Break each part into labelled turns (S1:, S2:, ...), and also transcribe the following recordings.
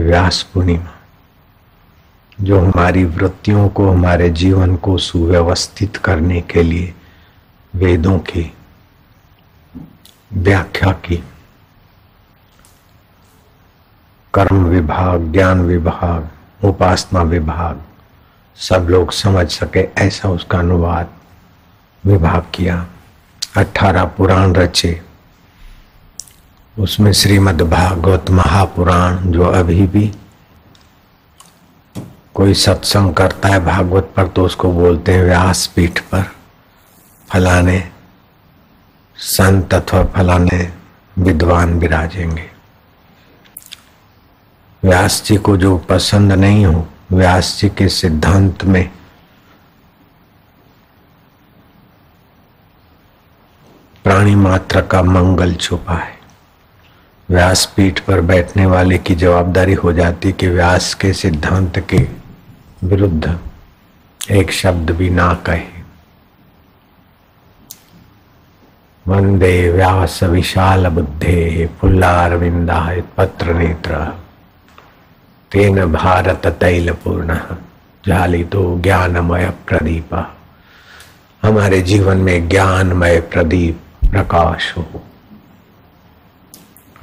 S1: व्यास पूर्णिमा, जो हमारी वृत्तियों को, हमारे जीवन को सुव्यवस्थित करने के लिए वेदों की व्याख्या की। कर्म विभाग, ज्ञान विभाग, उपासना विभाग, सब लोग समझ सके ऐसा उसका अनुवाद विभाग किया। अठारह पुराण रचे। उसमें श्रीमद् भागवत महापुराण जो अभी भी कोई सत्संग करता है भागवत पर तो उसको बोलते हैं व्यास पीठ पर। फलाने संत अथवा फलाने विद्वान विराजेंगे। व्यास जी को जो पसंद नहीं हो, व्यास जी के सिद्धांत में प्राणी मात्र का मंगल छुपा है। व्यासपीठ पर बैठने वाले की जवाबदारी हो जाती कि व्यास के सिद्धांत के विरुद्ध एक शब्द भी ना कहे। वंदे व्यास विशाल बुद्धे फुल्लारविंदा पत्र नेत्र। तेन भारत तैल पूर्ण, जाली तो ज्ञानमय प्रदीप। हमारे जीवन में ज्ञानमय प्रदीप प्रकाश हो।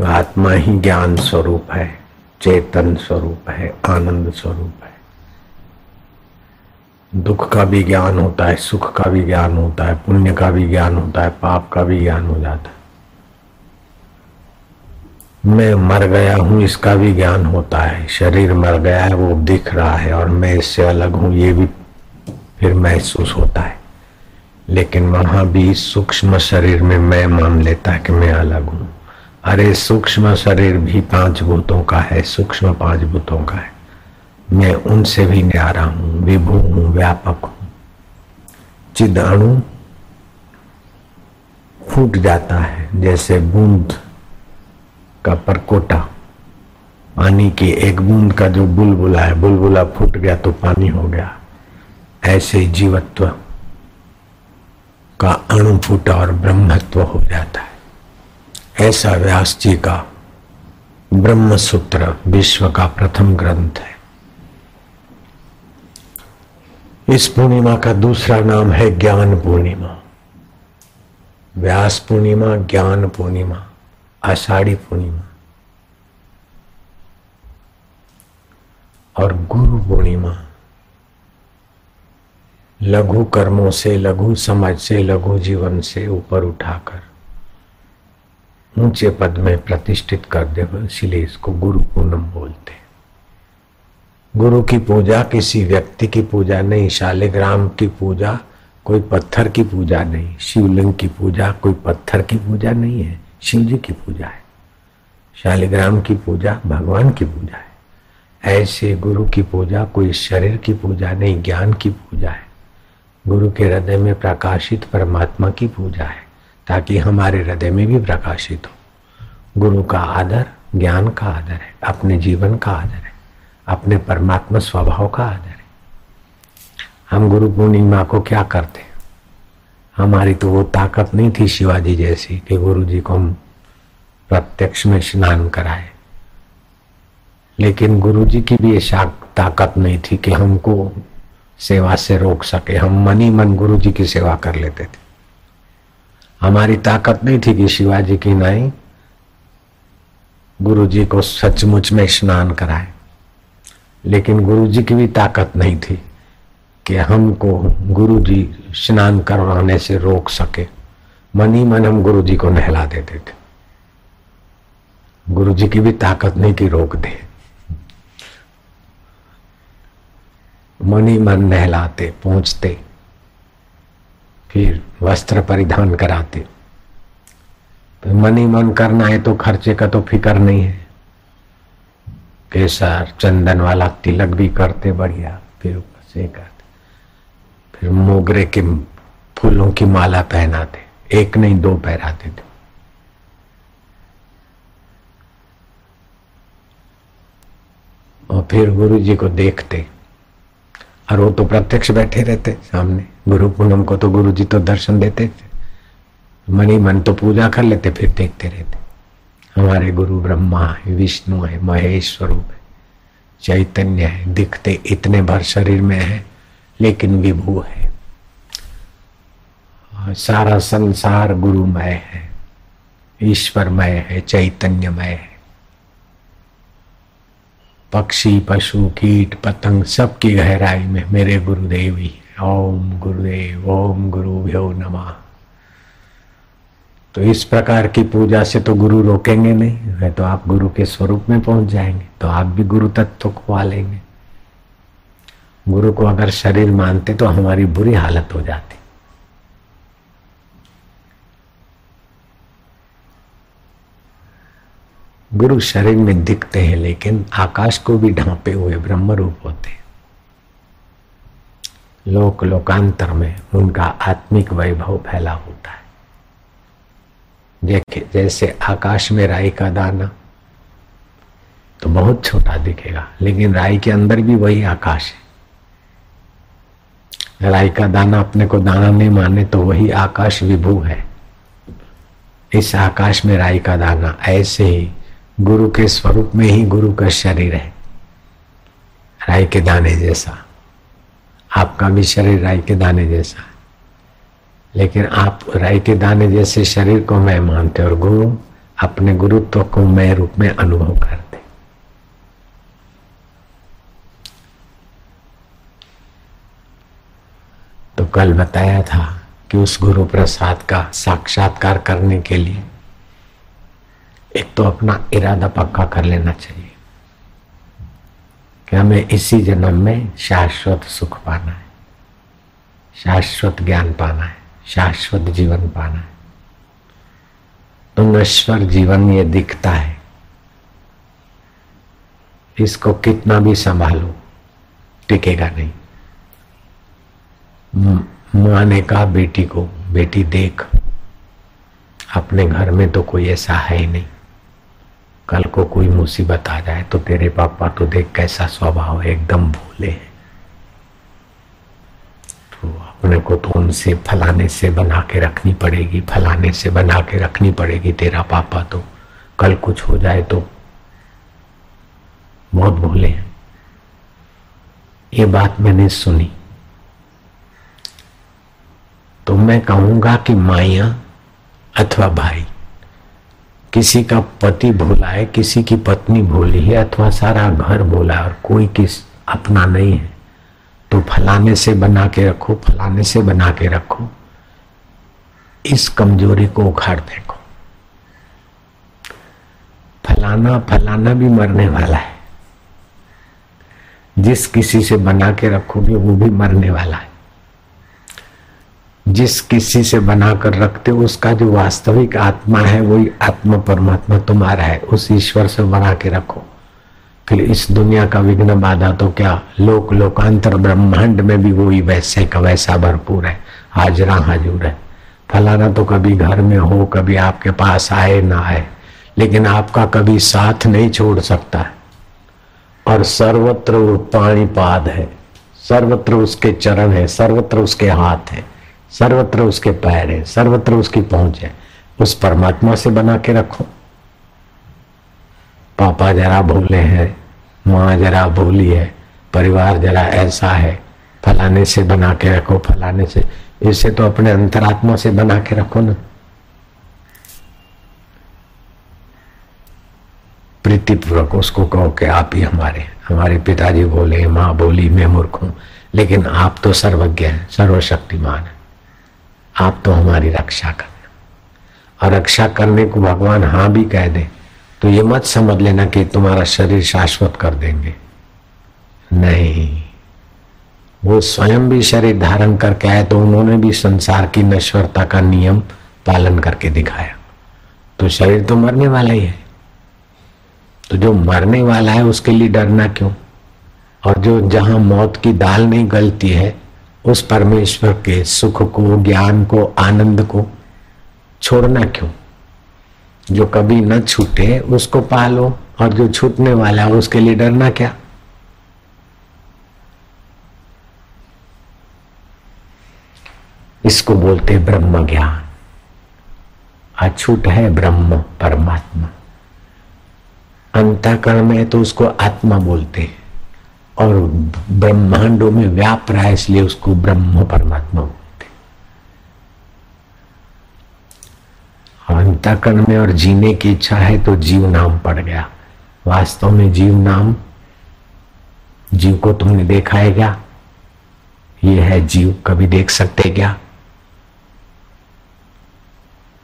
S1: आत्मा ही ज्ञान स्वरूप है, चेतन स्वरूप है, आनंद स्वरूप है। दुख का भी ज्ञान होता है, सुख का भी ज्ञान होता है, पुण्य का भी ज्ञान होता है, पाप का भी ज्ञान हो जाता है। मैं मर गया हूँ, इसका भी ज्ञान होता है। शरीर मर गया है, वो दिख रहा है और मैं इससे अलग हूँ, ये भी फिर महसूस होता है। लेकिन वहाँ भी सूक्ष्म शरीर में मैं मान लेता है कि मैं अलग हूँ। अरे सूक्ष्म शरीर भी पाँच भूतों का है, सूक्ष्म पाँच भूतों का है। मैं उनसे भी न्यारा हूँ, विभू हूँ, व्यापक हूँ। चिद अणु फूट जाता है, जैसे बूंद का परकोटा। पानी की एक बूंद का जो बुलबुला है, बुलबुला फूट गया तो पानी हो गया। ऐसे जीवत्व का अणु फूटा और ब्रह्मत्व हो जाता है। ऐसा व्यास जी का ब्रह्म सूत्र विश्व का प्रथम ग्रंथ है। इस पूर्णिमा का दूसरा नाम है ज्ञान पूर्णिमा। व्यास पूर्णिमा, ज्ञान पूर्णिमा, आषाढ़ी पूर्णिमा। और गुरु पूर्णिमा, लघु कर्मों से, लघु समाज से, लघु जीवन से ऊपर उठाकर ऊँचे पद में प्रतिष्ठित कर दे इसलिए इसको गुरु पूनम बोलते गुरु की पूजा, किसी व्यक्ति की पूजा नहीं शालिग्राम की पूजा, कोई पत्थर की पूजा नहीं, शिवलिंग की पूजा, कोई पत्थर की पूजा नहीं है, शिव जी की पूजा है। शालिग्राम की पूजा, भगवान की पूजा है। ऐसे गुरु की पूजा, कोई शरीर की पूजा नहीं, ज्ञान की पूजा है। गुरु के हृदय में प्रकाशित परमात्मा की पूजा है। ताकि हमारे हृदय में भी प्रकाशित हो। गुरु का आदर, ज्ञान का आदर है, अपने जीवन का आदर है, अपने परमात्मा स्वभाव का आदर है। हम गुरु पूर्णिमा को क्या करते हमारी तो वो ताकत नहीं थी शिवाजी जैसी कि गुरु जी को हम प्रत्यक्ष में स्नान कराए। लेकिन गुरु जी की भी ये ताकत नहीं थी कि हमको सेवा से रोक सके। हम मनी मन गुरु जी की सेवा कर लेते थे। हमारी ताकत नहीं थी कि शिवाजी की नाई गुरु जी को सचमुच में स्नान कराए। लेकिन गुरु जी की भी ताकत नहीं थी कि हमको गुरु जी स्नान करवाने से रोक सके। मन ही मन हम गुरु जी को नहला देते थे। गुरु जी की भी ताकत नहीं कि रोक दे। मन ही मन नहलाते, पहुँचते। फिर वस्त्र परिधान कराते। तो मन ही मन करना है तो खर्चे का तो फ़िक्र नहीं है। केसर चंदन वाला तिलक भी करते बढ़िया, फिर से करते। फिर मोगरे के फूलों की माला पहनाते, एक नहीं दो पहराते थे। और फिर गुरु जी को देखते। और वो तो प्रत्यक्ष बैठे रहते सामने। गुरु पूनम को तो गुरु जी तो दर्शन देते थे। मनी मन तो पूजा कर लेते, फिर देखते रहते। हमारे गुरु ब्रह्मा है, विष्णु है महेश स्वरूप है, चैतन्य है, दिखते इतने भर शरीर में है, लेकिन विभू है। सारा संसार गुरुमय है, ईश्वरमय है, चैतन्यमय है। पक्षी, पशु, कीट, पतंग सबकी गहराई में मेरे गुरुदेव। ही ओम गुरुदेव, ओम गुरु भ्यो नमः। तो इस प्रकार की पूजा से तो गुरु रोकेंगे नहीं है तो आप गुरु के स्वरूप में पहुँच जाएँगे तो आप भी गुरु तत्व को पा लेंगे गुरु को अगर शरीर मानते तो हमारी बुरी हालत हो जाती। गुरु शरीर में दिखते हैं, लेकिन आकाश को भी ढांपे हुए ब्रह्म रूप होते हैं। लोक लोकांतर में उनका आत्मिक वैभव फैला होता है। जैसे आकाश में राई का दाना तो बहुत छोटा दिखेगा, लेकिन राई के अंदर भी वही आकाश है। राई का दाना अपने को दाना नहीं माने तो वही आकाश विभू है। इस आकाश में राई का दाना ऐसे ही गुरु के स्वरूप में ही गुरु का शरीर है। राई के दाने जैसा। आपका भी शरीर राई के दाने जैसा है। लेकिन आप राई के दाने जैसे शरीर को मैं मानते और गुरु अपने गुरुत्व को मैं रूप में अनुभव करते तो कल बताया था कि उस गुरु प्रसाद का साक्षात्कार करने के लिए एक तो अपना इरादा पक्का कर लेना चाहिए कि हमें इसी जन्म में शाश्वत सुख पाना है, शाश्वत ज्ञान पाना है, शाश्वत जीवन पाना है। तो नश्वर जीवन ये दिखता है, इसको कितना भी संभालो, टिकेगा नहीं। माँ ने कहा बेटी को, बेटी देख, अपने घर में तो कोई ऐसा है ही नहीं। कल को कोई मुसीबत आ जाए तो तेरे पापा तो देख कैसा स्वभाव है, एकदम भोले हैं। तो अपने को तो उनसे फलाने से बना के रखनी पड़ेगी, फलाने से बना के रखनी पड़ेगी तेरा पापा तो। कल कुछ हो जाए तो बहुत भूले हैं। ये बात मैंने सुनी। तो मैं कहूँगा कि माया अथवा भाई किसी का पति भूला है, किसी की पत्नी भूली है, अथवा सारा घर भूला और कोई किस अपना नहीं है तो फलाने से बना के रखो, फलाने से बना के रखो। इस कमज़ोरी को उखाड़ देखो। फलाना फलाना भी मरने वाला है। जिस किसी से बना के रखोगे, वो भी मरने वाला है। जिस किसी से बनाकर रखते हो, उसका जो वास्तविक आत्मा है, वही आत्मा परमात्मा तुम्हारा है। उस ईश्वर से बना के रखो। फिर इस दुनिया का विघ्न बाधा तो क्या? लोक, लोकांतर, ब्रह्मांड में भी वही वैसे का वैसा भरपूर है। हाजरा हाजूर है। फलाना तो कभी घर में हो, कभी आपके पास आए ना आए। लेकिन आपका कभी साथ नहीं छोड़ सकता। है और सर्वत्र पाणी पाद है। सर्वत्र उसके चरण है, सर्वत्र उसके हाथ है। सर्वत्र उसके पैर है, सर्वत्र उसकी पहुँच है। उस परमात्मा से बना के रखो। पापा जरा भूले हैं, माँ जरा भूली है, परिवार जरा ऐसा है। फलाने से बना के रखो, फलाने से। इसे तो अपने अंतरात्मा से बना के रखो ना। प्रीतिपूर्वक उसको कहो कि आप ही हमारे हमारे पिताजी बोले माँ बोली मैं मूर्ख हूँ। लेकिन आप तो सर्वज्ञ हैं, सर्वशक्तिमान है। आप तो हमारी रक्षा करना और रक्षा करने को भगवान हाँ भी कह दे तो ये मत समझ लेना कि तुम्हारा शरीर शाश्वत कर देंगे। नहीं। वो स्वयं भी शरीर धारण करके आए तो उन्होंने भी संसार की नश्वरता का नियम पालन करके दिखाया। तो शरीर तो मरने वाला ही है। तो जो मरने वाला है, उसके लिए डरना क्यों? और जो जहाँ मौत की दाल नहीं गलती है उस परमेश्वर के सुख को, ज्ञान को, आनंद को छोड़ना क्यों? जो कभी न छूटे उसको पालो और जो छूटने वाला है उसके लिए डरना क्या? इसको बोलते ब्रह्म ज्ञान। अछूट है ब्रह्म परमात्मा। अंतकरण में तो उसको आत्मा बोलते हैं। और ब्रह्मांडों में व्याप रहा है, इसलिए उसको ब्रह्म परमात्मा बोलते अंतकरण में और जीने की इच्छा है तो जीव नाम पड़ गया। वास्तव में जीव नाम, जीव को तुमने देखा है क्या? ये है जीव, कभी देख सकते क्या?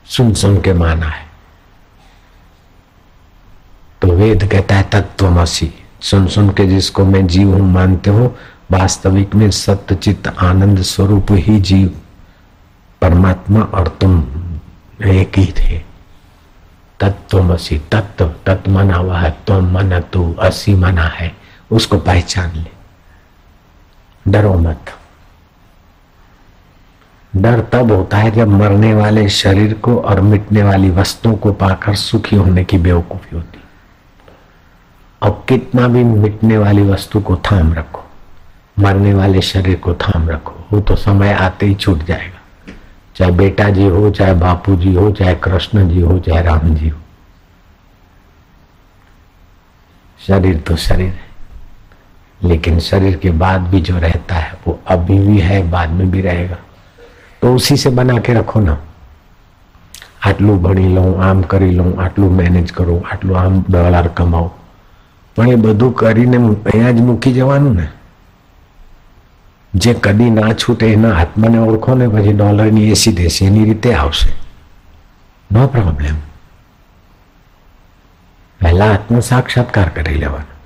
S1: सुन सुन के माना है। तो वेद कहता है तत्वमसी सुन सुन के जिसको मैं जीव हूँ मानते हो, वास्तविक में सत्य चित्त आनंद स्वरूप ही जीव। परमात्मा और तुम एक ही थे। तत्वमसी तत्व तत्व मना हुआ है, तुम मन, तू असी मना है, उसको पहचान ले। डरो मत। डर तब होता है जब मरने वाले शरीर को और मिटने वाली वस्तुओं को पाकर सुखी होने की बेवकूफ़ी होती अब कितना भी मिटने वाली वस्तु को थाम रखो मरने वाले शरीर को थाम रखो वो तो समय आते ही छूट जाएगा चाहे बेटा जी हो चाहे बापू जी हो चाहे कृष्ण जी हो चाहे राम जी हो शरीर तो शरीर है लेकिन शरीर के बाद भी जो रहता है वो अभी भी है बाद में भी रहेगा तो उसी से बना के रखो ना આટલું ભણી લઉં આમ કરી લઉં આટલું મેનેજ કરું આટલું આમ ડોલર કમાઉં પણ એ બધું કરીને અહીંયા જ મૂકી જવાનું ને. જે કદી ના છૂટે એના આત્માને ઓળખો ને, પછી ડોલરની એસી દેસી એની રીતે આવશે. નો પ્રોબ્લેમ પહેલા આત્મ સાક્ષાત્કાર કરી લેવાનો.